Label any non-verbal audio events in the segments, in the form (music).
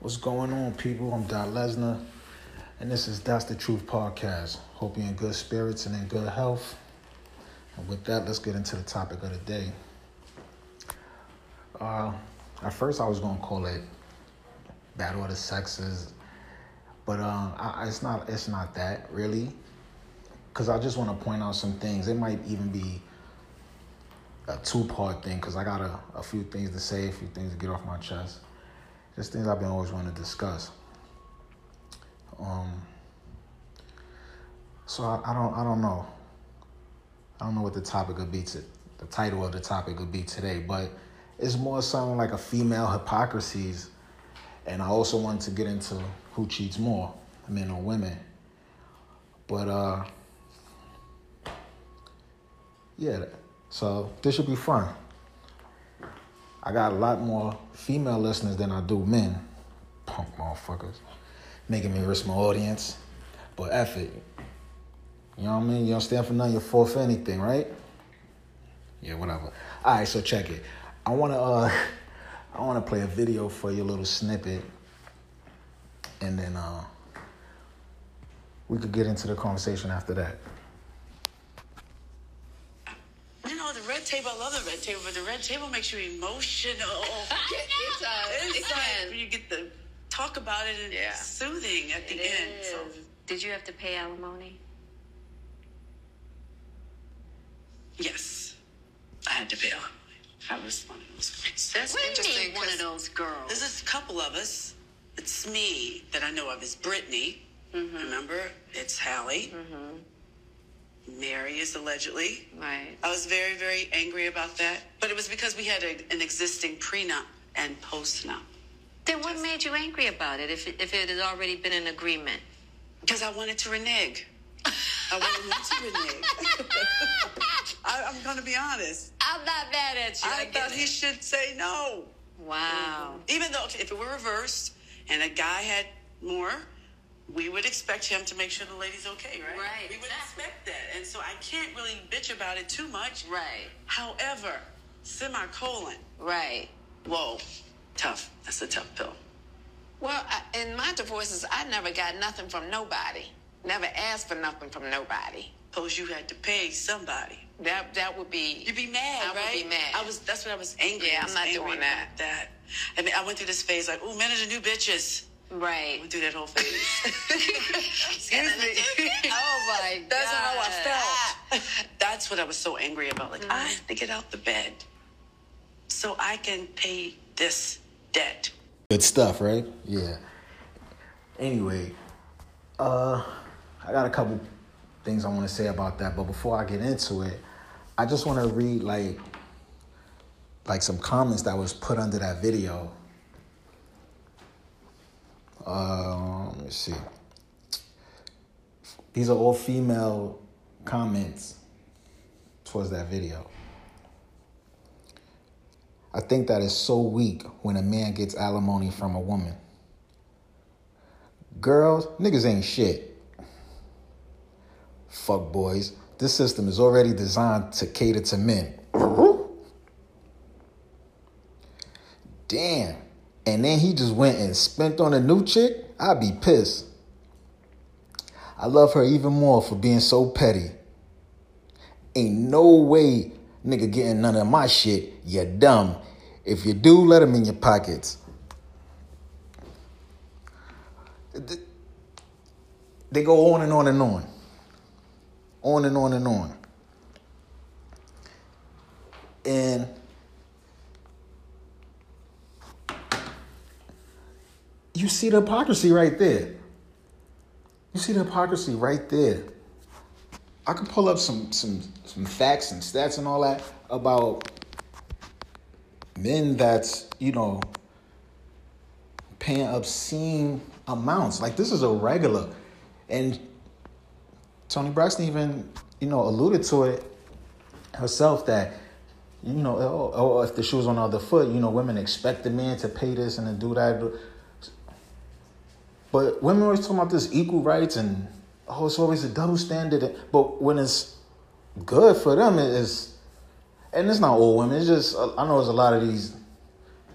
What's going on, people? I'm Dot Lesnar, and this is That's the Truth podcast. Hope you're in good spirits and in good health. And with that, let's get into the topic of the day. Uh, at first, I was gonna call it "Battle of the Sexes," but uh, I, it's not. It's not that really, because I just want to point out some things. It might even be a two-part thing because I got a, a few things to say, a few things to get off my chest. Just things I've been always wanting to discuss. Um. So I, I don't. I don't know. I don't know what the topic would be to the title of the topic would be today, but it's more something like a female hypocrisies, and I also wanted to get into who cheats more, men or women. But uh, yeah, so this should be fun. I got a lot more female listeners than I do men. Punk motherfuckers. Making me risk my audience. But F it. You know what I mean? You don't stand for nothing, you're for anything, right? Yeah, whatever. Alright, so check it. I wanna uh (laughs) I wanna play a video for you, little snippet. And then uh we could get into the conversation after that. You know, the red table, I love the red table, but the red table makes you emotional. (laughs) It does. It's It like can. you get the talk about it and Yeah. it's soothing at the It end. So. Did you have to pay alimony? yes, I had to pay alimony. I was one of those girls. That's What do you interesting. mean, one of those girls? There's a couple of us. It's me that I know of. It's Brittany. Mm-hmm. Remember? It's Halle. Berry is allegedly. Right. I was very, very angry about that. But it was because we had a, an existing prenup and postnup. Then what made you angry about it if it, if it had already been an agreement? Because I wanted to renege. I wanted to renege. (laughs) I, I'm going to be honest. I'm not mad at you. I, get thought he should say no. Wow. Even though if it were reversed and a guy had more, we would expect him to make sure the lady's okay, right? Right, We would exactly. expect that. And so I can't really bitch about it too much. Right. However, semicolon, Right. whoa, tough. That's a tough pill. Well, I, in my divorces, I never got nothing from nobody. Never asked for nothing from nobody. Suppose you had to pay somebody. That that would be. You'd be mad, I would right? be mad. I was. That's what I was angry. Yeah, I I'm not doing that. That. I mean, I went through this phase like, oh, men are the new bitches. I Right. went through that whole phase. (laughs) Excuse me. Oh my god. (laughs) That's how I felt. (laughs) That's what I was so angry about. Like, I have to get out the bed so I can pay this debt. Good stuff, right? Yeah. Anyway, uh, I got a couple things I want to say about that, but before I get into it, I just want to read like like some comments that was put under that video. Uh, let me see. These are all female comments towards that video. I think that is so weak when a man gets alimony from a woman. Girls, niggas ain't shit. Fuck boys. This system is already designed to cater to men. Damn. And then he just went and spent on a new chick? I'd be pissed. I love her even more for being so petty. Ain't no way nigga getting none of my shit. You dumb. If you do, let them in your pockets. They go on and on and on. On and on and on. And you see the hypocrisy right there. You see the hypocrisy right there. I could pull up some some some facts and stats and all that about men that's you know paying obscene amounts. Like this is a regular, and Toni Braxton even you know alluded to it herself that you know oh, oh, if the shoe's on the other foot, you know women expect the man to pay this and to do that. But women always talking about this equal rights and oh, it's always a double standard. But when it's good for them, it is, and it's not all women. It's just I know there's a lot of these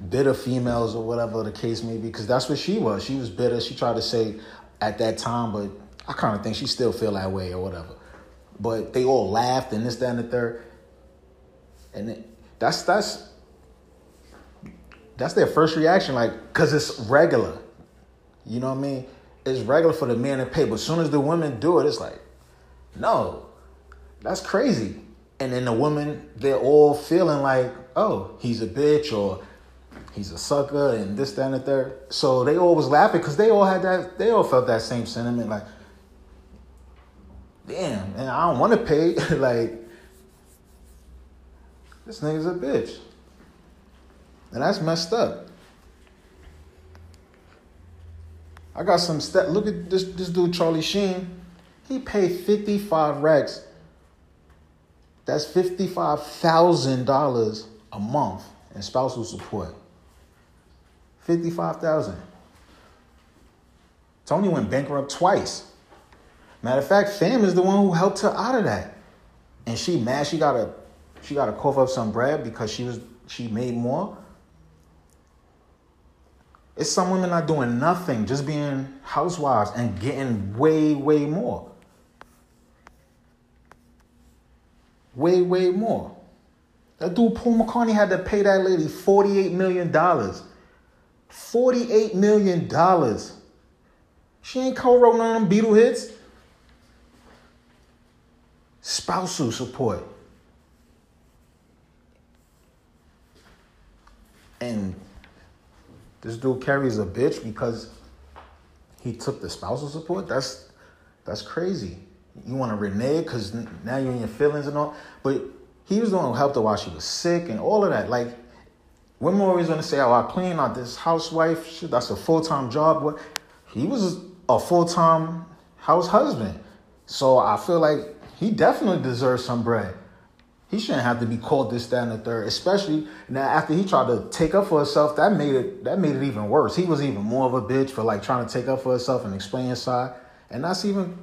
bitter females or whatever the case may be, because that's what she was. She was bitter. She tried to say at that time, but I kind of think she still feel that way or whatever. But they all laughed and this, that, and the third. And it, that's that's that's their first reaction, like, cause it's regular. You know what I mean? It's regular for the man to pay, but as soon as the women do it, it's like, no, that's crazy. And then the women, they're all feeling like, oh, he's a bitch or he's a sucker and this, that, and the third. So they all was laughing because they all had that, they all felt that same sentiment, like, damn, man, I don't want to pay. (laughs) like, this nigga's a bitch. And that's messed up. I got some stat. Look at this this dude Charlie Sheen. He paid 55 racks. That's $55,000 a month in spousal support. 55,000. Toni went bankrupt twice. Matter of fact, Fam is the one who helped her out of that. And she mad she gotta she gotta cough up some bread because she was she made more. It's some women not doing nothing, just being housewives and getting way, way more. Way, way more. That dude Paul McCartney had to pay that lady $48 million. $48 million. She ain't co-wrote none of them Beatle hits. Spousal support. And this dude Keri's a bitch because he took the spousal support. That's that's crazy. You want to renege because now you're in your feelings and all. But he was the one who helped her while she was sick and all of that. Like women always want to say, "Oh, I clean out this housewife. Shit, that's a full time job." What he was a full time house husband, so I feel like he definitely deserves some bread. He shouldn't have to be called this, that, and the third. Especially now after he tried to take up for himself, that made it that made it even worse. He was even more of a bitch for like trying to take up for himself and explain his side. And that's even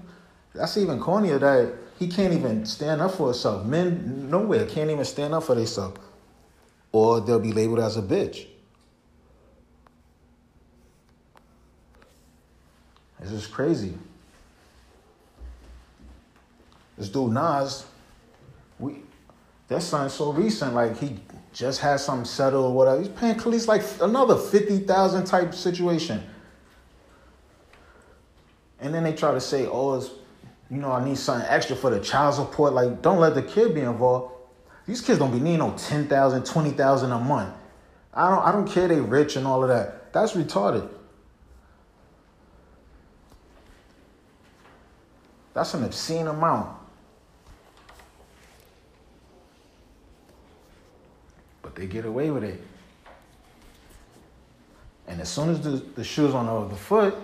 that's even cornier that he can't even stand up for himself. Men nowhere can't even stand up for themselves. Or they'll be labeled as a bitch. It's just crazy. This dude Nas, that signed so recent, like he just had something settled or whatever. He's paying Kelis like another 50,000 type situation. And then they try to say, oh, it's, you know, I need something extra for the child support. Like, don't let the kid be involved. These kids don't be needing no 10,000, 20,000 a month. I don't, I don't care they rich and all of that. That's retarded. That's an obscene amount. They get away with it. And as soon as the, the shoe's on the other foot,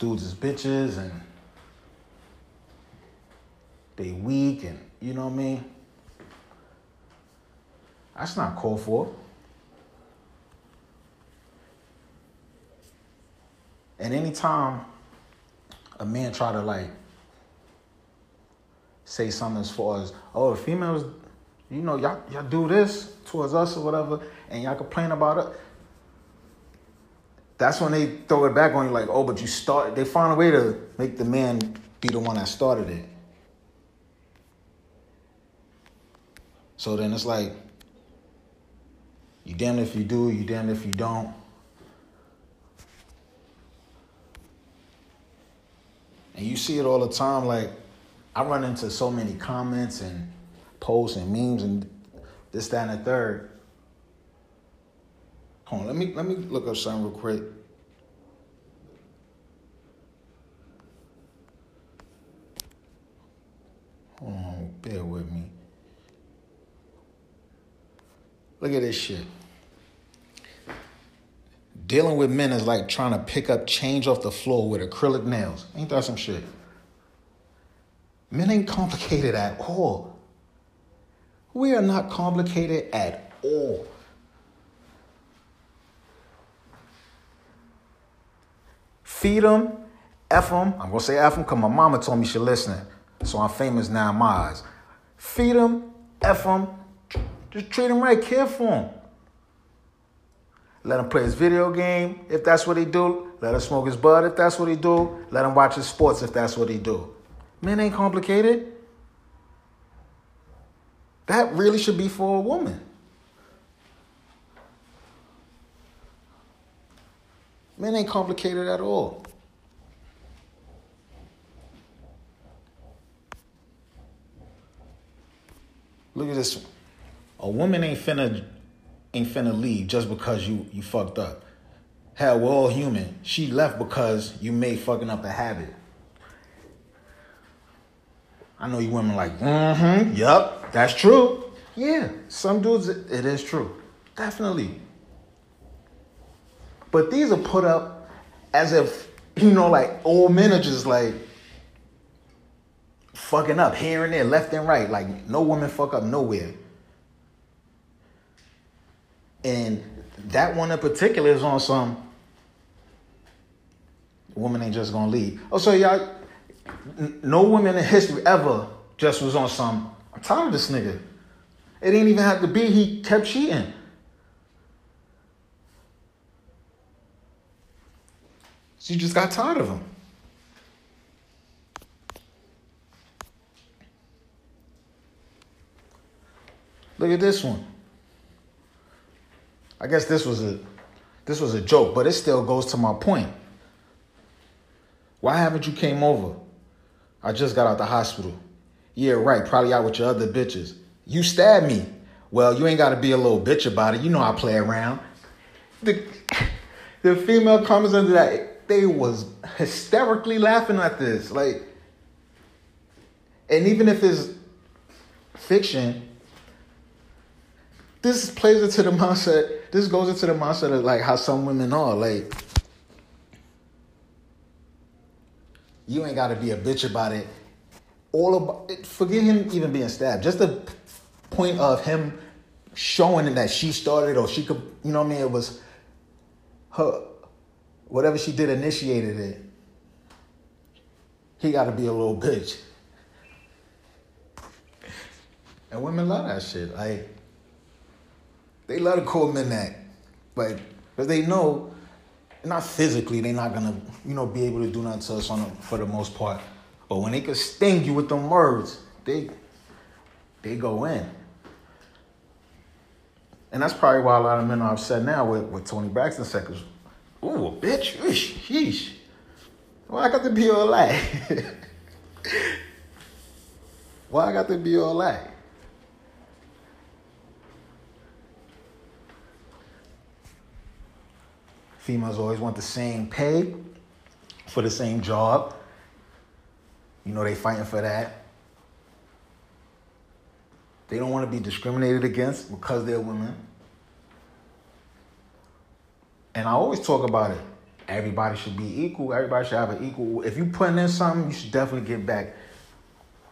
dudes is bitches and they weak and you know what I mean? That's not called for. And anytime a man try to like say something as far as, oh, a females you know, y'all, y'all do this towards us or whatever, and y'all complain about it. That's when they throw it back on you, like, oh, but you start. They find a way to make the man be the one that started it. So then it's like, you damn if you do, you damn if you don't. And you see it all the time. Like, I run into so many comments and posts and memes and this, that, and the third. Hold on, let me let me look up something real quick. Hold on, bear with me. Look at this shit. Dealing with men is like trying to pick up change off the floor with acrylic nails. Ain't that some shit? Men ain't complicated at all. We are not complicated at all. Feed them, F them. I'm going to say F them because my mama told me she listening. So I'm famous now in my eyes. Feed them, F them. Just treat them right, care for them. Let him play his video game if that's what he do. Let him smoke his bud if that's what he do. Let him watch his sports if that's what he do. Men ain't complicated. That really should be for a woman. Men ain't complicated at all. Look at this. A woman ain't finna ain't finna leave just because you you fucked up. Hell, we're all human. She left because you made fucking up a habit. I know you women like, mm-hmm, yup, that's true. Yeah, some dudes it is true. Definitely. But these are put up as if, (clears throat) you know, like old men are just like fucking up here and there, left and right. Like no woman fuck up nowhere. And that one in particular is on some woman ain't just gonna leave. Oh, so y'all, no woman in history ever just was on some. I'm tired of this nigga. It didn't even have to be. He kept cheating. She just got tired of him. Look at this one. I guess this was a this was a joke, but it still goes to my point. Why haven't you came over? I just got out the hospital. Yeah, right. Probably out with your other bitches. You stabbed me. Well, you ain't got to be a little bitch about it. You know I play around. The, (laughs) the female comments under that, they was hysterically laughing at this. Like, and even if it's fiction, this plays into the mindset. This goes into the mindset of like how some women are. Like, you ain't got to be a bitch about it. All about forget him even being stabbed. Just the point of him showing that she started or she could, you know what I mean? It was her, whatever she did initiated it. He got to be a little bitch. And women love that shit. Like, they love to call men that, but because they know, not physically, they're not gonna, you know, be able to do nothing to us on for the most part. But when they can sting you with them words, they they go in. And that's probably why a lot of men are upset now with, with Toni Braxton 'cause, ooh, a bitch, Eesh, sheesh. Why I got to be all that? (laughs) Why I got to be all that? Females always want the same pay for the same job. You know they fighting for that. They don't want to be discriminated against because they're women. And I always talk about it. Everybody should be equal. Everybody should have an equal. If you putting in something, you should definitely get back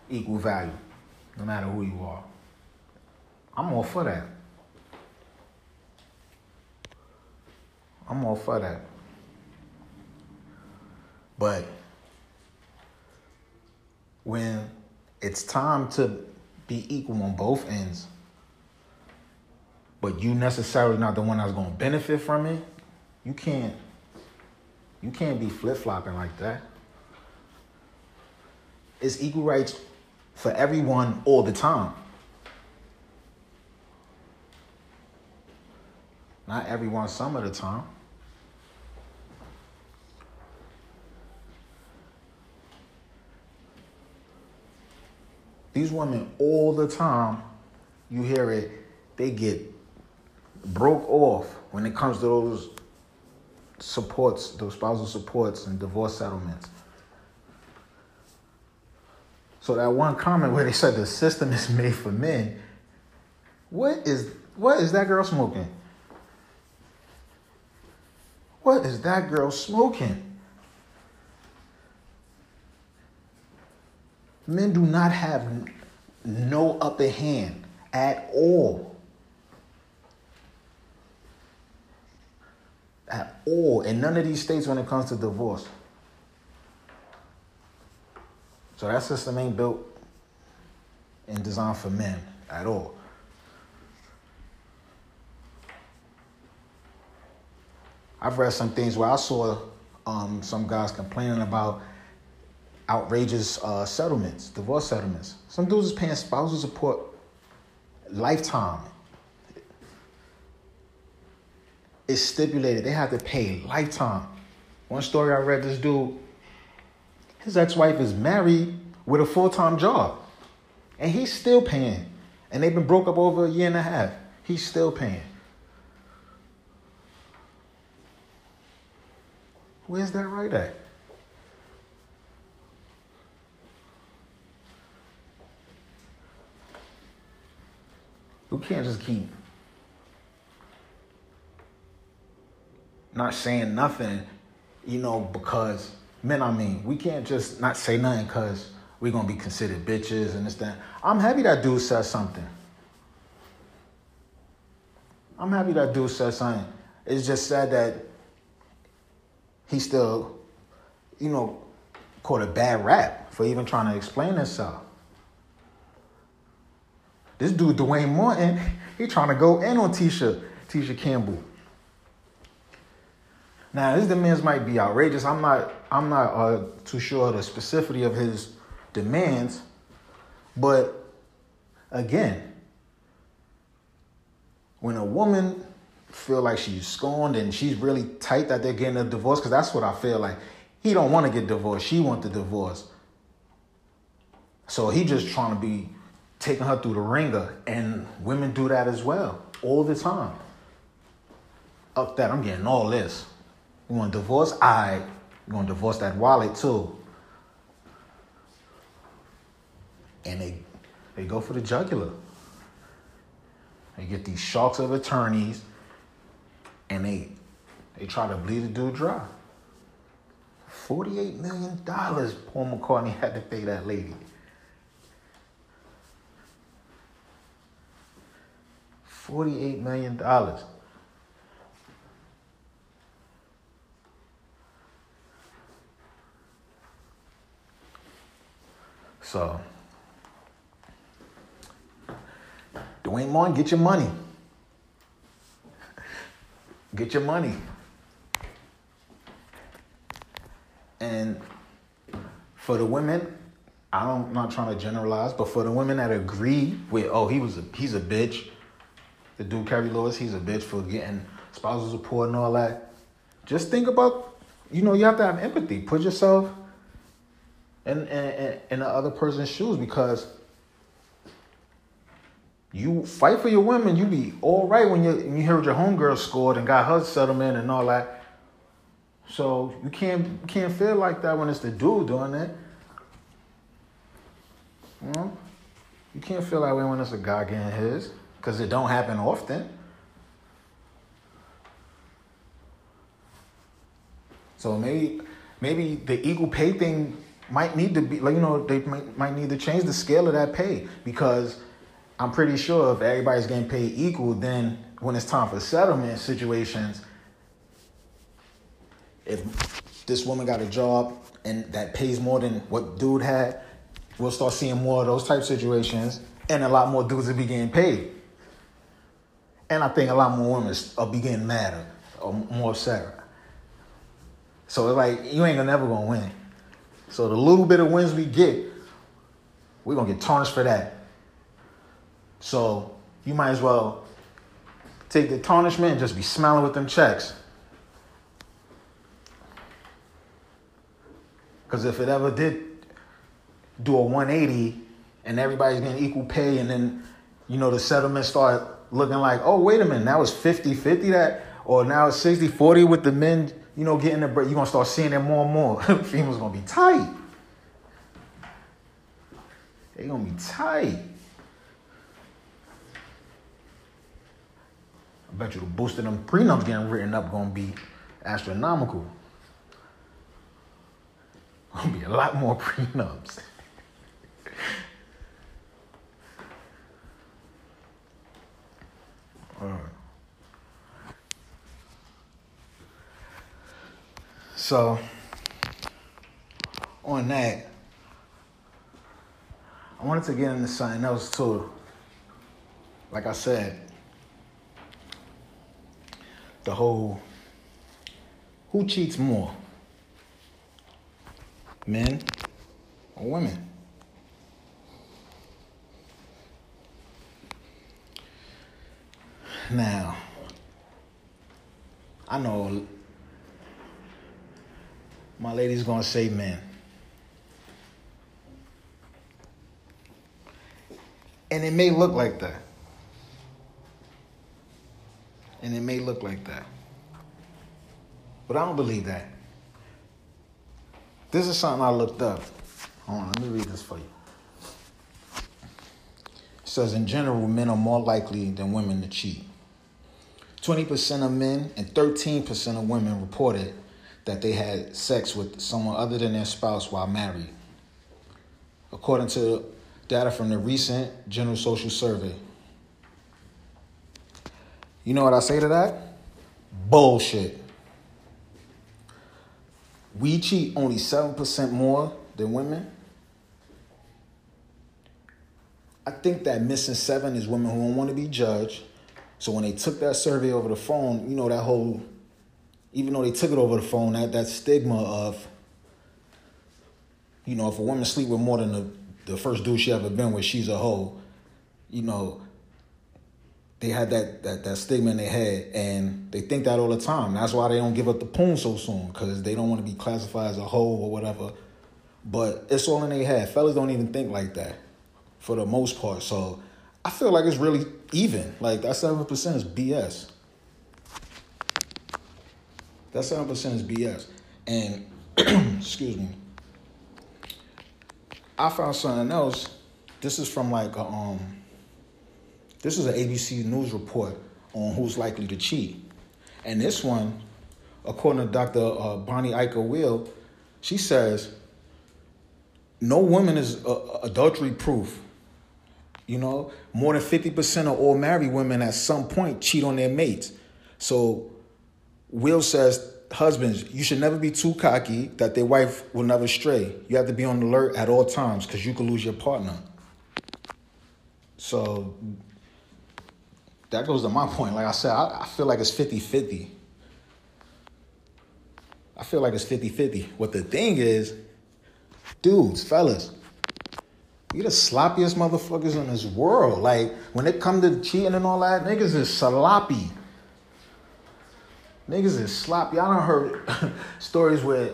equal value, no matter who you are. I'm all for that. I'm all for that. But when it's time to be equal on both ends, but you necessarily not the one that's gonna benefit from it, you can't you can't be flip-flopping like that. It's equal rights for everyone all the time. Not everyone some of the time. These women all the time, you hear it, they get broke off when it comes to those supports, those spousal supports and divorce settlements. So that one comment where they said the system is made for men, what is what is that girl smoking? What is that girl smoking? Men do not have no upper hand at all. At all. In none of these states when it comes to divorce. So that system ain't built and designed for men at all. I've read some things where I saw um, some guys complaining about outrageous uh, settlements, divorce settlements. Some dudes is paying spousal support lifetime. It's stipulated they have to pay lifetime. One story I read, this dude, his ex-wife is married with a full-time job, and he's still paying. And they've been broke up over a year and a half. He's still paying. Where's that right at? We can't just keep not saying nothing, you know, because men, I mean, we can't just not say nothing because we're gonna be considered bitches and this that. I'm happy that dude said something. I'm happy that dude said something. It's just sad that he still, you know, caught a bad rap for even trying to explain himself. This dude, Duane Martin, he trying to go in on Tisha, Tisha Campbell. Now, his demands might be outrageous. I'm not, I'm not uh, too sure the specificity of his demands, but again, when a woman feel like she's scorned and she's really tight that they're getting a divorce, because that's what I feel like. He don't want to get divorced. She want the divorce. So he just trying to be taking her through the ringer, and women do that as well all the time. Up that, I'm getting all this. You want a divorce? I. You want to divorce that wallet too? And they they go for the jugular. They get these sharks of attorneys, and they they try to bleed the dude dry. Forty-eight million dollars Paul McCartney had to pay that lady. $48 million. So, Duane Martin, get your money. (laughs) Get your money. And for the women, I don't, I'm not trying to generalize, but for the women that agree with, oh, he was a, he's a bitch, the dude Keri Lewis, he's a bitch for getting spousal support and all that. Just think about, you know, you have to have empathy. Put yourself in in, in the other person's shoes because you fight for your women. You be all right when you when you heard your homegirl scored and got her settlement and all that. So you can't can't feel like that when it's the dude doing it. You know? You can't feel that way when it's a guy getting his because it don't happen often. So maybe maybe the equal pay thing might need to be like you know they might, might need to change the scale of that pay because I'm pretty sure if everybody's getting paid equal, then when it's time for settlement situations, if this woman got a job and that pays more than what dude had, we'll start seeing more of those type situations, and a lot more dudes will be getting paid. And I think a lot more women are be getting madder or more upset. So it's like you ain't never gonna win. So the little bit of wins we get, we're gonna get tarnished for that. So you might as well take the tarnishment and just be smiling with them checks. Because if it ever did do a 180 and everybody's getting equal pay and then, you know, the settlement start looking like, oh, wait a minute, now it's 50 50 that, or now it's 60 40 with the men, you know, getting the break. You're going to start seeing it more and more. (laughs) Females going to be tight. They're going to be tight. I bet you the boost of them prenups getting written up going to be astronomical. Going to be a lot more (laughs) prenups. Right. So, on that, I wanted to get into something else too. Like I said, the whole Who cheats more? Men or women? Now, I know my lady's gonna say man. And it may look like that. And it may look like that. But I don't believe that. This is something I looked up. Hold on, let me read this for you. It says, in general, men are more likely than women to cheat. 20% of men and 13% of women reported that they had sex with someone other than their spouse while married, according to data from the recent General Social Survey. You know what I say to that? Bullshit. We cheat only 7% more than women. I think that missing seven is women who don't want to be judged. So when they took that survey over the phone, you know, that whole, even though they took it over the phone, that, that stigma of, you know, if a woman sleep with more than the, the first dude she ever been with, she's a hoe. You know, they had that, that that stigma in their head and they think that all the time. That's why they don't give up the poon so soon, because they don't want to be classified as a hoe or whatever. But it's all in their head. Fellas don't even think like that for the most part. So I feel like it's really even. Like that seven percent is BS. That seven percent is BS. And (clears throat) excuse me. I found something else. This is from like a, um this is an ABC News report on who's likely to cheat. And this one, according to Dr. Uh, Bonnie Eaker Weil, she says no woman is uh, adultery proof. You know, more than 50% of all married women at some point cheat on their mates. So Weil says, husbands, you should never be too cocky that their wife will never stray. You have to be on alert at all times because you could lose your partner. So that goes to my (laughs) point. Like I said, I, I feel like it's 50 50. I feel like it's 50 50. What the thing is, dudes, fellas, we the sloppiest motherfuckers in this world. Like, when it come to cheating and all that, niggas is sloppy. Niggas is sloppy. I done heard (laughs) stories where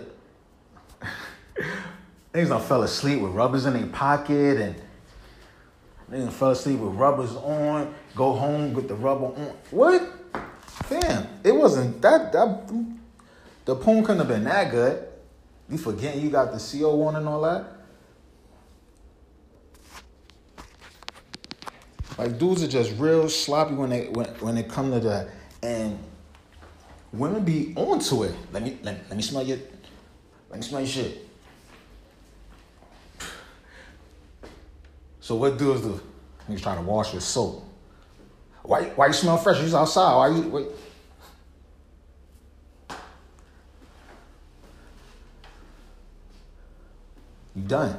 (laughs) niggas done fell asleep with rubbers in their pocket and niggas fell asleep with rubbers on, go home with the rubber on. What? Fam, it wasn't that, that, the poem couldn't have been that good. You forgetting you got the CO on and all that? Like dudes are just real sloppy when they when when it come to that, and women be onto it. Let me let, let me smell your let me smell your shit. So what dudes do? He's trying to wash with soap. Why why you smell fresh? He's outside. Why you wait? You done.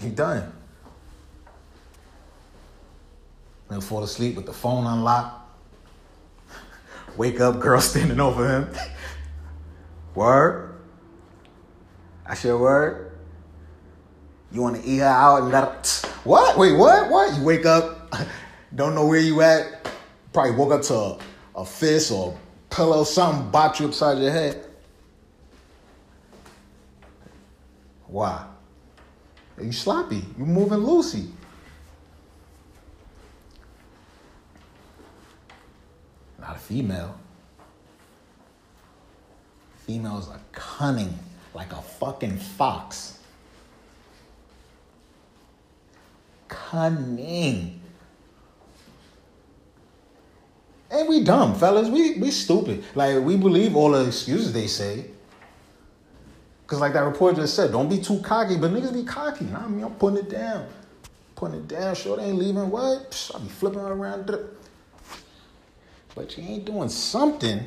You done. Then fall asleep with the phone unlocked. Wake up, girl (laughs) standing over him. Word? I said, word? You want to eat her out and let her. (tsk) What? Wait, what? What? You wake up, (laughs) don't know where you at. Probably woke up to a, a fist or a pillow, something bopped you upside your head. Why? You sloppy. You moving loosey. Not a female. Females are cunning like a fucking fox. Cunning. And we dumb, fellas. We we stupid. Like we believe all the excuses they say. Cause like that report just said, don't be too cocky, but niggas be cocky. Nah, I mean, I'm putting it down. Putting it down, sure they ain't leaving what? Psh, I be flipping around. But you ain't doing something.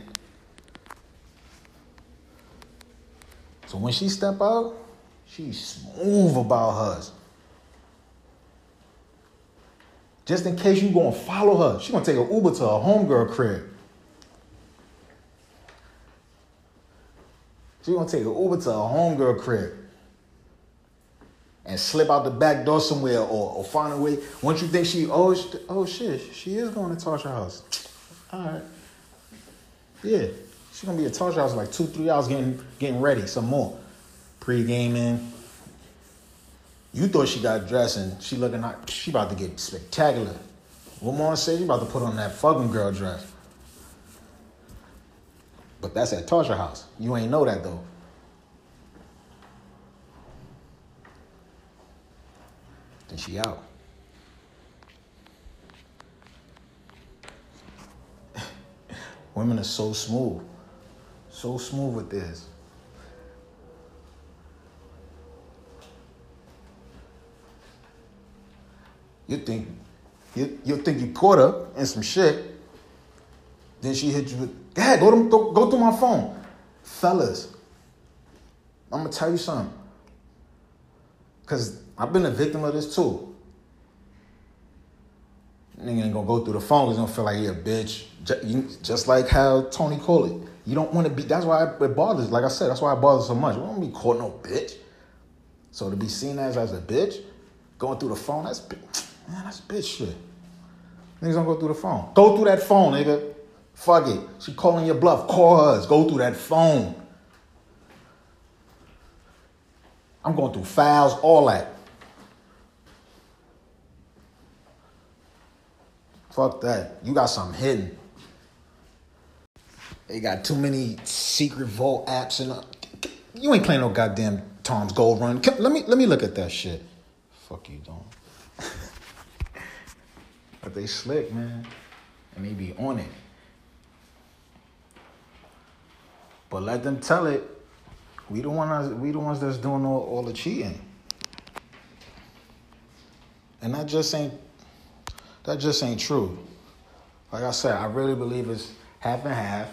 So when she step out, she's smooth about hers. Just in case you gonna follow her, she gonna take an Uber to her homegirl crib. She gonna take an Uber to a homegirl crib and slip out the back door somewhere or, or find a way. Once you think she, oh, oh shit, she is going to Tasha house. All right. Yeah, she's gonna be at Tasha house like two, three hours getting getting ready, some more. Pre-gaming. You thought she got dressed and she looking like she about to get spectacular. What more say? You about to put on that fucking girl dress. But that's at Tasha house. You ain't know that though. Then she out. Women are so smooth. So smooth with this. You think you you think you caught her in some shit. Then she hit you with, ahead, go to go, go through my phone. Fellas, I'm gonna tell you something. Cause I've been a victim of this too. Nigga ain't gonna go through the phone. He's gonna feel like he a bitch. Just like how Toni called it. You don't want to be. That's why it bothers. Like I said, that's why it bothers so much. Don't want to be called no bitch. So to be seen as as a bitch, going through the phone, that's man, that's bitch shit. Niggas don't go through the phone. Go through that phone, nigga. Fuck it. She calling your bluff. Call hers. Go through that phone. I'm going through files, all that. Fuck that. You got something hidden. They got too many secret vault apps and uh, you ain't playing no goddamn Tom's Gold Run. Let me let me look at that shit. Fuck you, don't. (laughs) but they slick, man, and they be on it. But let them tell it. We the ones we the ones that's doing all, all the cheating. And that just ain't that just ain't true. Like I said, I really believe it's half and half.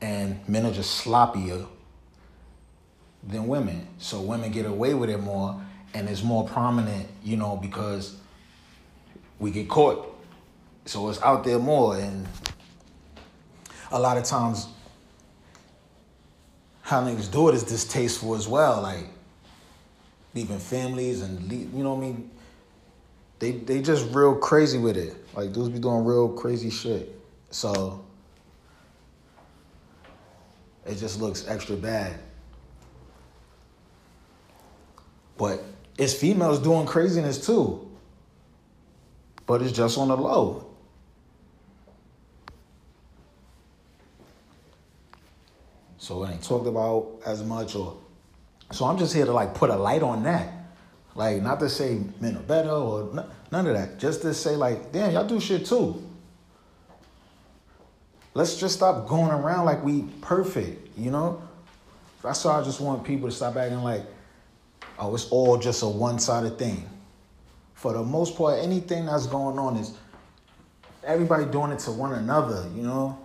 And men are just sloppier than women. So women get away with it more and it's more prominent, you know, because we get caught. So it's out there more and a lot of times how niggas do it is distasteful as well. Like leaving families and you know what I mean? They they just real crazy with it. Like dudes be doing real crazy shit. So it just looks extra bad. But it's females doing craziness too. But it's just on the low. So it ain't talked about as much or so I'm just here to like put a light on that. Like not to say men are better or n- none of that. Just to say like, damn, y'all do shit too. Let's just stop going around like we perfect, you know? That's why I just want people to stop acting like, oh, it's all just a one-sided thing. For the most part, anything that's going on is everybody doing it to one another, you know?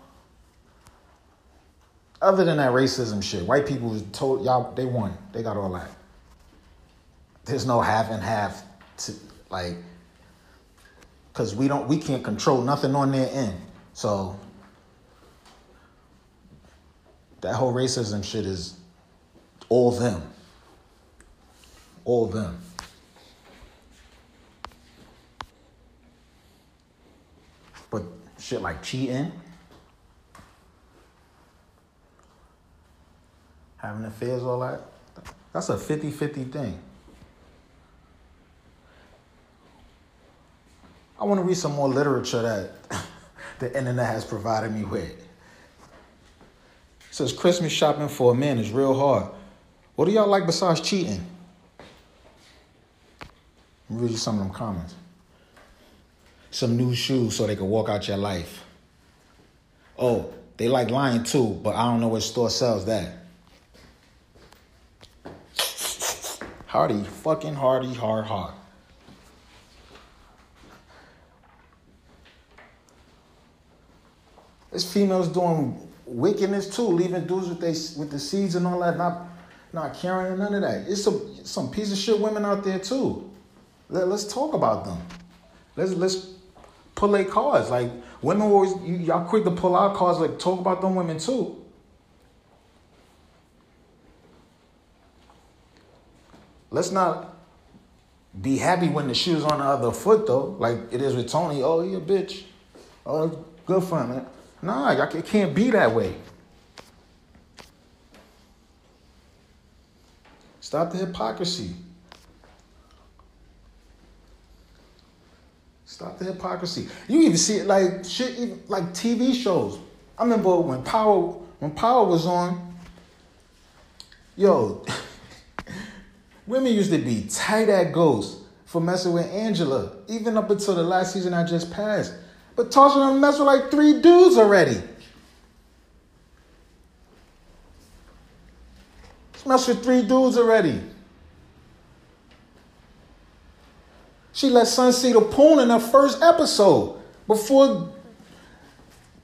Other than that racism shit, white people told y'all they won. They got all that. There's no half and half to like cause we don't we can't control nothing on their end. So that whole racism shit is all them. All them. But shit like cheating, having affairs, all that, that's a 50 50 thing. I want to read some more literature that the internet has provided me with. It says Christmas shopping for a man is real hard. What do y'all like besides cheating? Read some of them comments. Some new shoes so they can walk out your life. Oh, they like lying too, but I don't know what store sells that. Hardy, fucking hardy, hard, hard. females doing wickedness too, leaving dudes with they with the seeds and all that, not not caring none of that. It's some some piece of shit women out there too. Let, let's talk about them. Let's let's pull their cards. Like women always you, all quick to pull out cards. Like talk about them women too. Let's not be happy when the shoe's on the other foot though. Like it is with Toni. Oh, he a bitch. Oh, good fun, man. Nah, it can't be that way. Stop the hypocrisy. Stop the hypocrisy. You even see it like shit, even like TV shows. I remember when Power when Power was on. Yo, (laughs) women used to be tight at ghosts for messing with Angela, even up until the last season I just passed. But Tasha done messed with like three dudes already. Smashed with three dudes already. She let Sun see the poon in her first episode before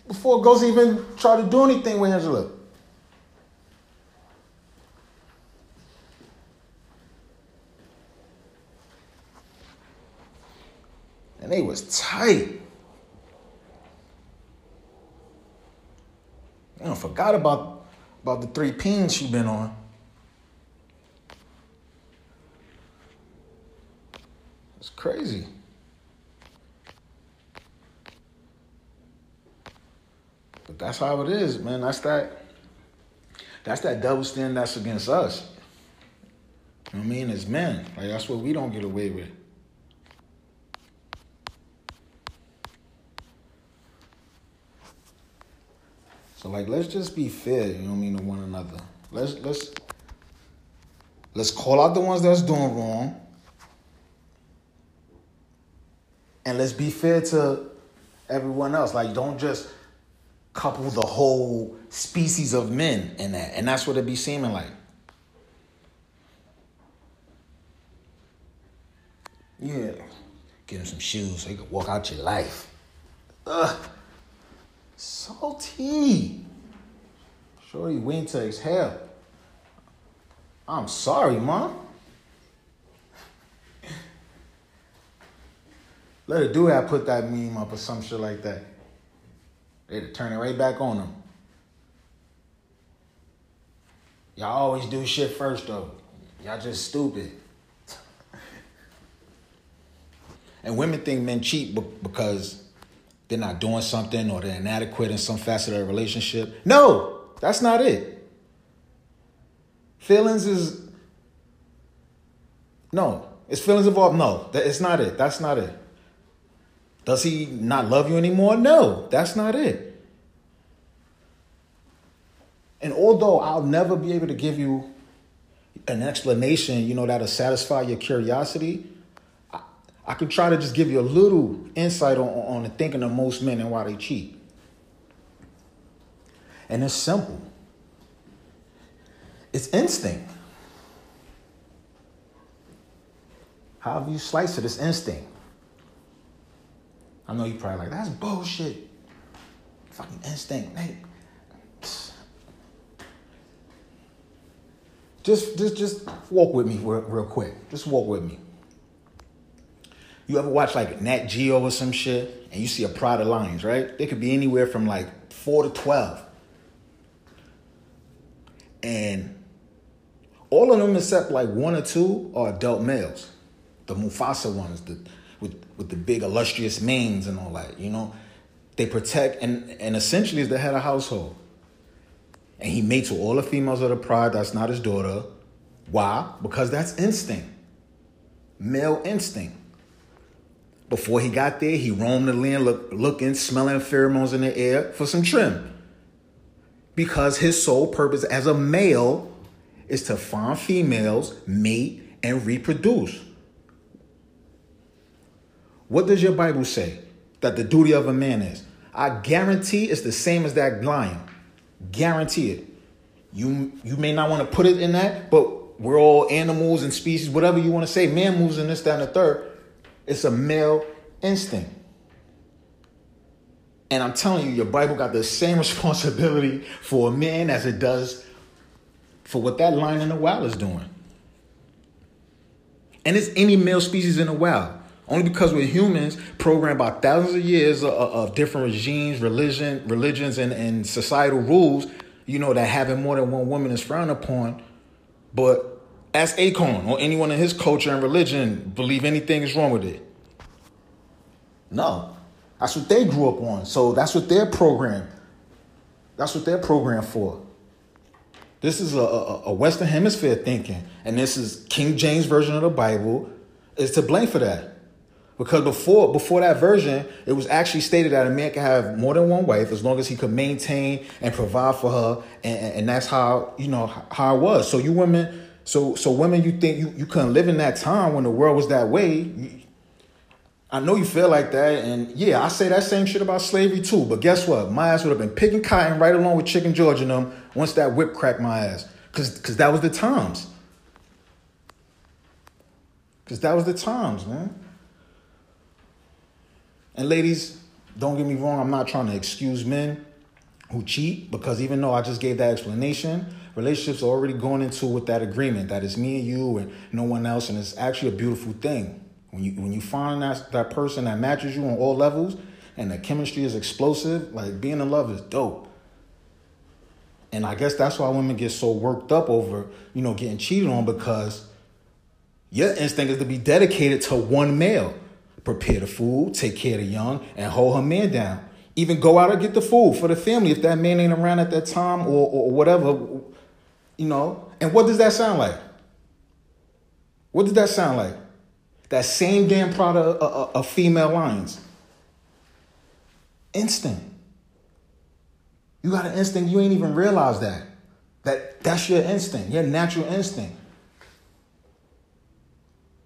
before Ghost even tried to do anything with Angela. And they was tight. I forgot about, about the three pins she been on. It's crazy. But that's how it is, man. That's that. That's that double standard that's against us. You know what I mean? As men, like that's what we don't get away with. Like, let's just be fair. You know what I mean to one another. Let's let's let's call out the ones that's doing wrong and let's be fair to everyone else. Like, don't just couple the whole species of men in that. And that's what it be seeming like. Yeah. Get him some shoes so he can walk out your life. Ugh. Salty. Shorty went to exhale. I'm sorry, mom. (laughs) Let a do have put that meme up or some shit like that. They'd turn it right back on them. Y'all always do shit first though. Y'all just stupid. (laughs) and women think men cheat because they're not doing something or they're inadequate in some facet of a relationship. No, that's not it. Feelings is no. It's feelings involved. No, that, it's not it. That's not it. Does he not love you anymore? No, that's not it. And although I'll never be able to give you an explanation, you know, that'll satisfy your curiosity, I, could try to just give you a little insight on, on the thinking of most men and why they cheat. And it's simple. It's instinct. However you slice it, it's instinct. I know you probably like, that's bullshit. Fucking instinct. Hey. Just, just, just walk with me real, real quick. Just walk with me. You ever watch like Nat Geo or some shit, and you see a pride of lions, right? They could be anywhere from like four to twelve, and all of them except like one or two are adult males. The Mufasa ones, the with with the big illustrious manes and all that. You know, they protect and and essentially is the head of household. And he mates with all the females of the pride. That's not his daughter. Why? Because that's instinct, male instinct. Before he got there, he roamed the land, look, looking, smelling pheromones in the air for some trim. Because his sole purpose as a male is to find females, mate, and reproduce. What does your Bible say that the duty of a man is? I guarantee it's the same as that lion. Guarantee it. You you may not want to put it in that, but we're all animals and species, whatever you want to say. Man moves in this, that, and the third. It's a male instinct. And I'm telling you, your Bible got the same (laughs) responsibility for a man as it does for what that lion in the wild is doing. And it's any male species in the wild. Only because we're humans programmed by thousands of years of, of different regimes, religion, religions, and, and societal rules, you know, that having more than one woman is frowned upon. But Ask Akon or anyone in his culture and religion believe anything is wrong with it. No. That's what they grew up on. So that's what their program. That's what they're programmed for. This is a, a, a Western Hemisphere thinking, and this is King James version of the Bible is to blame for that. Because before before that version, it was actually stated that a man can have more than one wife as long as he could maintain and provide for her, and, and that's how you know how it was. So you women, so so women, you think you, you couldn't live in that time when the world was that way? I know you feel like that, and yeah, I say that same shit about slavery too. But guess what? My ass would have been picking cotton right along with Chicken George and them once that whip cracked my ass, cause cause that was the times. Cause that was the times, man. And ladies, don't get me wrong, I'm not trying to excuse men who cheat because even though I just gave that explanation, relationships are already going into with that agreement that it's me and you and no one else, and it's actually a beautiful thing. When you when you find that that person that matches you on all levels and the chemistry is explosive, like being in love is dope. And I guess that's why women get so worked up over, you know, getting cheated on because your instinct is to be dedicated to one male. Prepare the food, take care of the young, and hold her man down. Even go out and get the food for the family if that man ain't around at that time or, or whatever, you know. And what does that sound like? What does that sound like? That same damn product of, of, of female lions. Instinct. You got an instinct, you ain't even realize that. That that's your instinct, your natural instinct.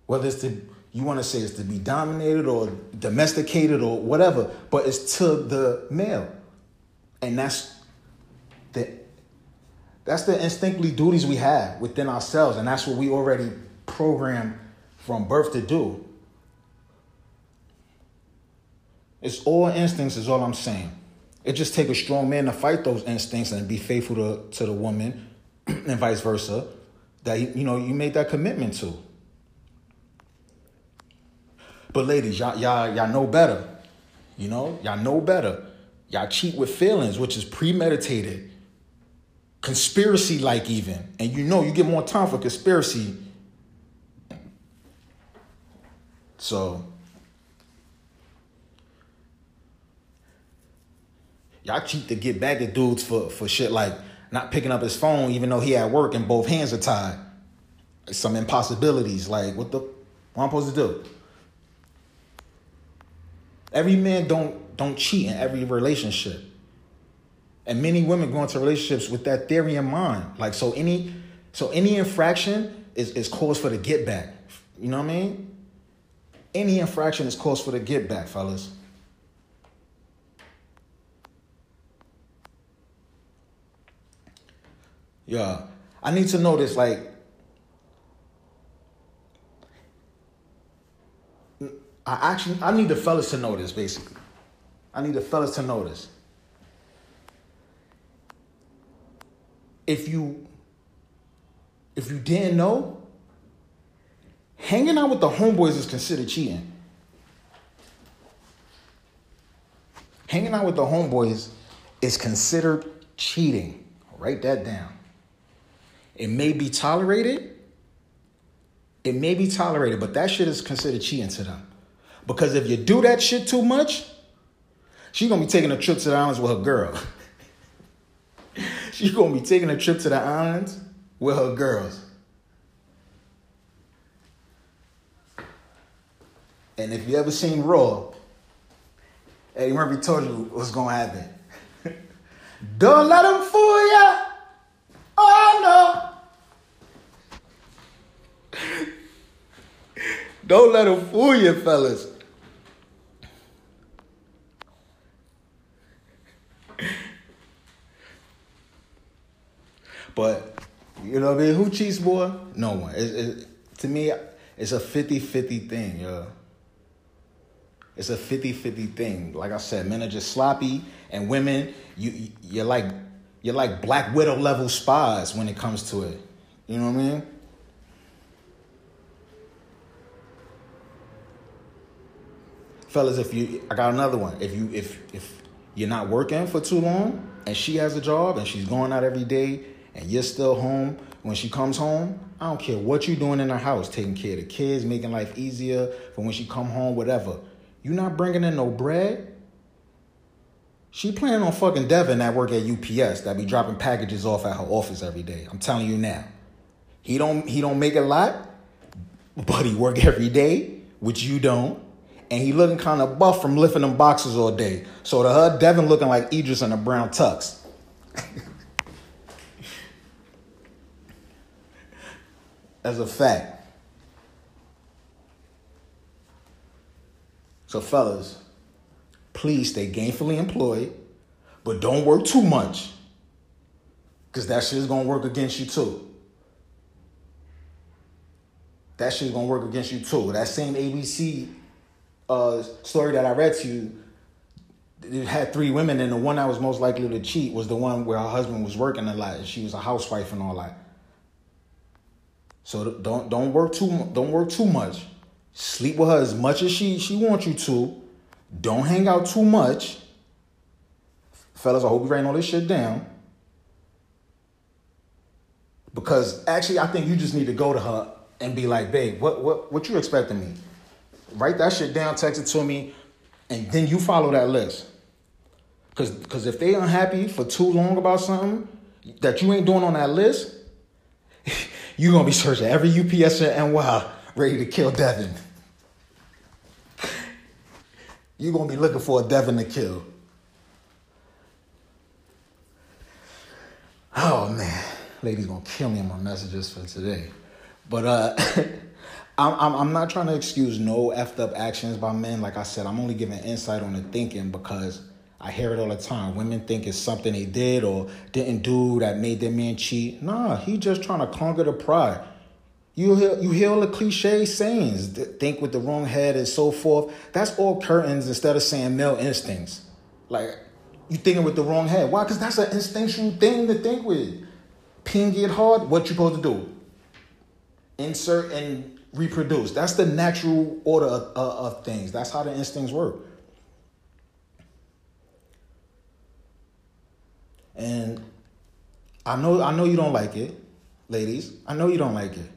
Whether it's to you want to say it's to be dominated or domesticated or whatever, but it's to the male. And that's that's the instinctively duties we have within ourselves, and that's what we already programmed from birth to do. It's all instincts, is all I'm saying. It just take a strong man to fight those instincts and be faithful to, to the woman, (clears throat) and vice versa. That you know you made that commitment to. But ladies, y'all, y'all, y'all know better. You know, y'all know better. Y'all cheat with feelings, which is premeditated, conspiracy like even. And you know you get more time for conspiracy. So y'all cheat to get back at dudes for, for shit like not picking up his phone even though he at work and both hands are tied. Some impossibilities. Like what the what I'm supposed to do? Every man don't don't cheat in every relationship. And many women go into relationships with that theory in mind. Like so any so any infraction is, is cause for the get back. You know what I mean? Any infraction is cause for the get back, fellas. Yeah. I need to know this like I actually I need the fellas to know this basically. I need the fellas to know this. If you if you didn't know, hanging out with the homeboys is considered cheating. Hanging out with the homeboys is considered cheating. Write that down. It may be tolerated. It may be tolerated, but that shit is considered cheating to them. Because if you do that shit too much, she's gonna be taking a trip to the islands with her girl. She's gonna be taking a trip to the islands with her girls. And if you ever seen Raw, Eddie Murphy told you what's gonna happen. (laughs) Don't let them fool ya. Oh no. (laughs) Don't let them fool you, fellas. But you know what I mean? Who cheats more? No one. It, it, to me, it's a 50-50 thing, yo. It's a 50-50 thing. Like I said, men are just sloppy, and women, you you're like you're like Black Widow level spies when it comes to it. You know what I mean? Fellas, if you I got another one. If you if if you're not working for too long and she has a job and she's going out every day and you're still home when she comes home, I don't care what you're doing in her house, taking care of the kids, making life easier for when she come home, whatever. You not bringing in no bread. She planning on fucking Devin that work at UPS that be dropping packages off at her office every day. I'm telling you now. He don't he don't make a lot, but he work (laughs) every day, which you don't. And he looking kind of buff from lifting them boxes all day. So to her, Devin looking like Idris in a brown tux. (laughs) As a fact. So fellas, please stay gainfully employed, but don't work too much. Cause that shit is gonna work against you too. That shit's gonna work against you too. That same ABC uh, story that I read to you, it had three women, and the one that was most likely to cheat was the one where her husband was working a lot, and she was a housewife and all that. So don't don't work too don't work too much. Sleep with her as much as she she wants you to. Don't hang out too much. Fellas, I hope you writing all this shit down. Because actually, I think you just need to go to her and be like, babe, what what what you expecting me? Write that shit down, text it to me, and then you follow that list. Cause cause if they unhappy for too long about something that you ain't doing on that list, you're gonna be searching every UPS in NY ready to kill Devin. You're gonna be looking for a Devin to kill. Oh man, ladies gonna kill me in my messages for today. But uh (laughs) I'm, I'm, I'm not trying to excuse no effed up actions by men. Like I said, I'm only giving insight on the thinking because I hear it all the time. Women think it's something they did or didn't do that made their man cheat. Nah, he just trying to conquer the pride. You hear, you hear all the cliche sayings, think with the wrong head and so forth. That's all curtains instead of saying male instincts. Like, you thinking with the wrong head. Why? Because that's an instinctual thing to think with. Ping get hard, what you supposed to do? Insert and reproduce. That's the natural order of, of, of things. That's how the instincts work. And I know I know you don't like it, ladies. I know you don't like it.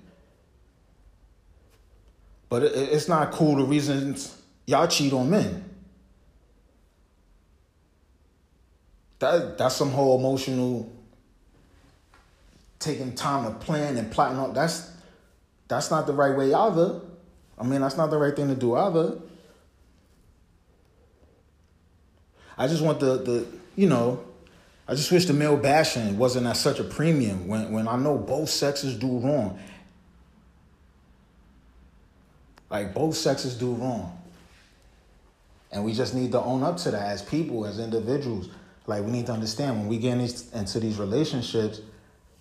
But it, it's not cool the reasons y'all cheat on men. That that's some whole emotional taking time to plan and plotting on that's that's not the right way either. I mean, that's not the right thing to do either. I just want the the you know, I just wish the male bashing wasn't at such a premium when when I know both sexes do wrong. Like both sexes do wrong. And we just need to own up to that as people, as individuals. Like we need to understand when we get into these relationships,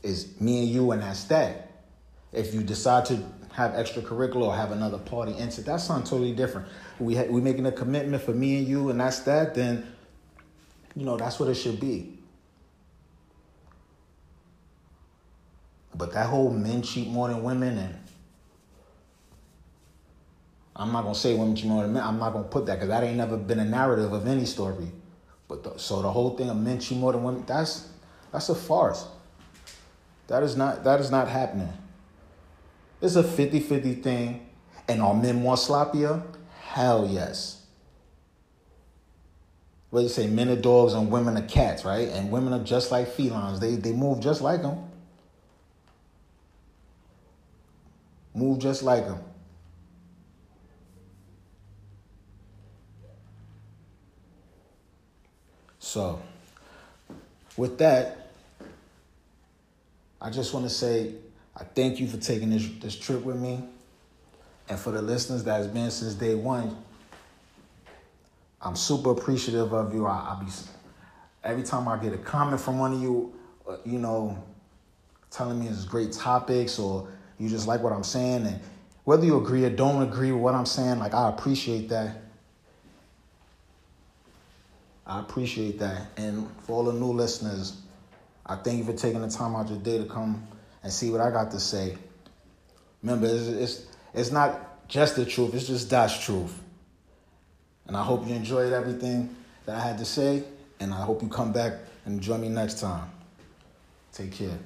is me and you and that's that. If you decide to have extracurricular or have another party into that's something totally different. We ha- we making a commitment for me and you and that's that, then you know that's what it should be. But that whole men cheat more than women and I'm not gonna say women cheat more than men. I'm not gonna put that because that ain't never been a narrative of any story. But the, so the whole thing of men cheat more than women, that's that's a farce. That is not that is not happening. It's a 50-50 thing. And are men more sloppier? Hell yes. What do you say? Men are dogs and women are cats, right? And women are just like felines. They they move just like them. Move just like them. So, with that, I just want to say I thank you for taking this this trip with me, and for the listeners that has been since day one. I'm super appreciative of you. I, I be every time I get a comment from one of you, uh, you know, telling me it's great topics or you just like what I'm saying, and whether you agree or don't agree with what I'm saying, like I appreciate that. I appreciate that. And for all the new listeners, I thank you for taking the time out your day to come and see what I got to say. Remember, it's, it's, it's not just the truth, it's just God's truth. And I hope you enjoyed everything that I had to say, and I hope you come back and join me next time. Take care.